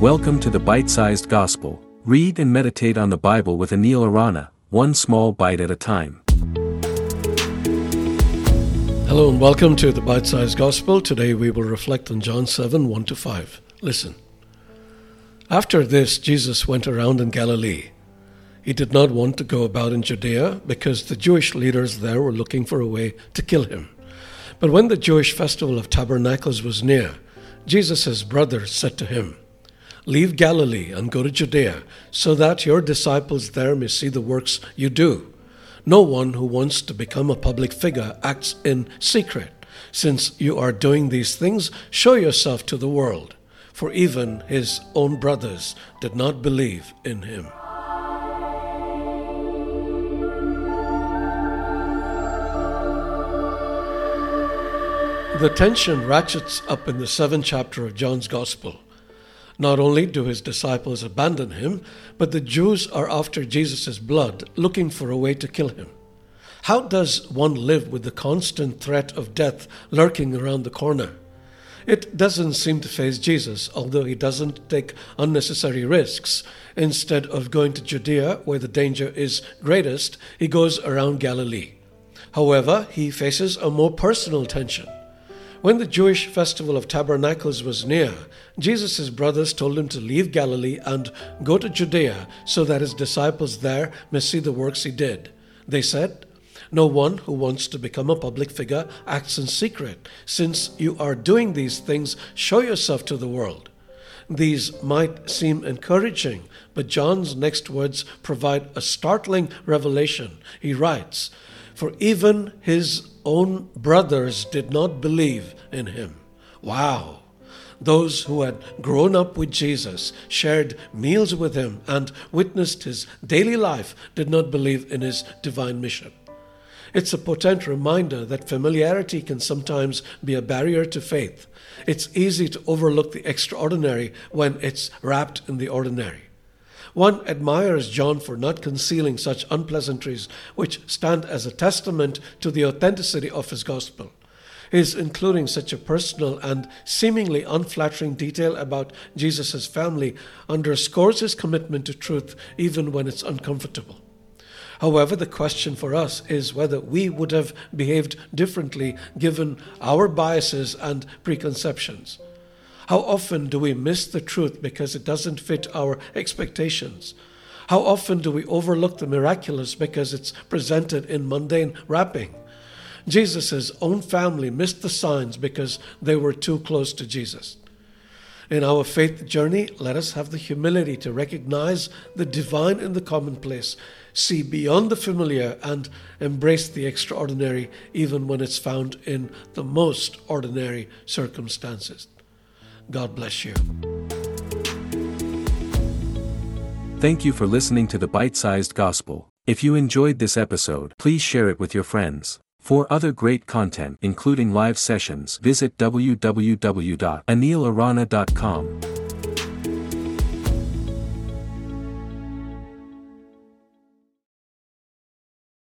Welcome to the Bite Sized Gospel. Read and meditate on the Bible with Anil Arana, one small bite at a time. Hello and welcome to the Bite Sized Gospel. Today we will reflect on John 7 1 to 5. Listen. After this, Jesus went around in Galilee. He did not want to go about in Judea because the Jewish leaders there were looking for a way to kill him. But when the Jewish festival of tabernacles was near, Jesus' brothers said to him, Leave Galilee and go to Judea, so that your disciples there may see the works you do. No one who wants to become a public figure acts in secret. Since you are doing these things, show yourself to the world. For even his own brothers did not believe in him. The tension ratchets up in the seventh chapter of John's Gospel. Not only do his disciples abandon him, but the Jews are after Jesus' blood, looking for a way to kill him. How does one live with the constant threat of death lurking around the corner? It doesn't seem to faze Jesus, although he doesn't take unnecessary risks. Instead of going to Judea, where the danger is greatest, he goes around Galilee. However, he faces a more personal tension. When the Jewish festival of tabernacles was near, Jesus' brothers told him to leave Galilee and go to Judea so that his disciples there may see the works he did. They said, No one who wants to become a public figure acts in secret. Since you are doing these things, show yourself to the world. These might seem encouraging, but John's next words provide a startling revelation. He writes, For even his own brothers did not believe in him. Wow! Those who had grown up with Jesus, shared meals with him, and witnessed his daily life did not believe in his divine mission. It's a potent reminder that familiarity can sometimes be a barrier to faith. It's easy to overlook the extraordinary when it's wrapped in the ordinary. One admires John for not concealing such unpleasantries, which stand as a testament to the authenticity of his gospel. His including such a personal and seemingly unflattering detail about Jesus' family underscores his commitment to truth even when it's uncomfortable. However, the question for us is whether we would have behaved differently given our biases and preconceptions. How often do we miss the truth because it doesn't fit our expectations? How often do we overlook the miraculous because it's presented in mundane wrapping? Jesus' own family missed the signs because they were too close to Jesus. In our faith journey, let us have the humility to recognize the divine in the commonplace, see beyond the familiar, and embrace the extraordinary even when it's found in the most ordinary circumstances. God bless you. Thank you for listening to the Bite Sized Gospel. If you enjoyed this episode, please share it with your friends. For other great content, including live sessions, visit www.anilarana.com.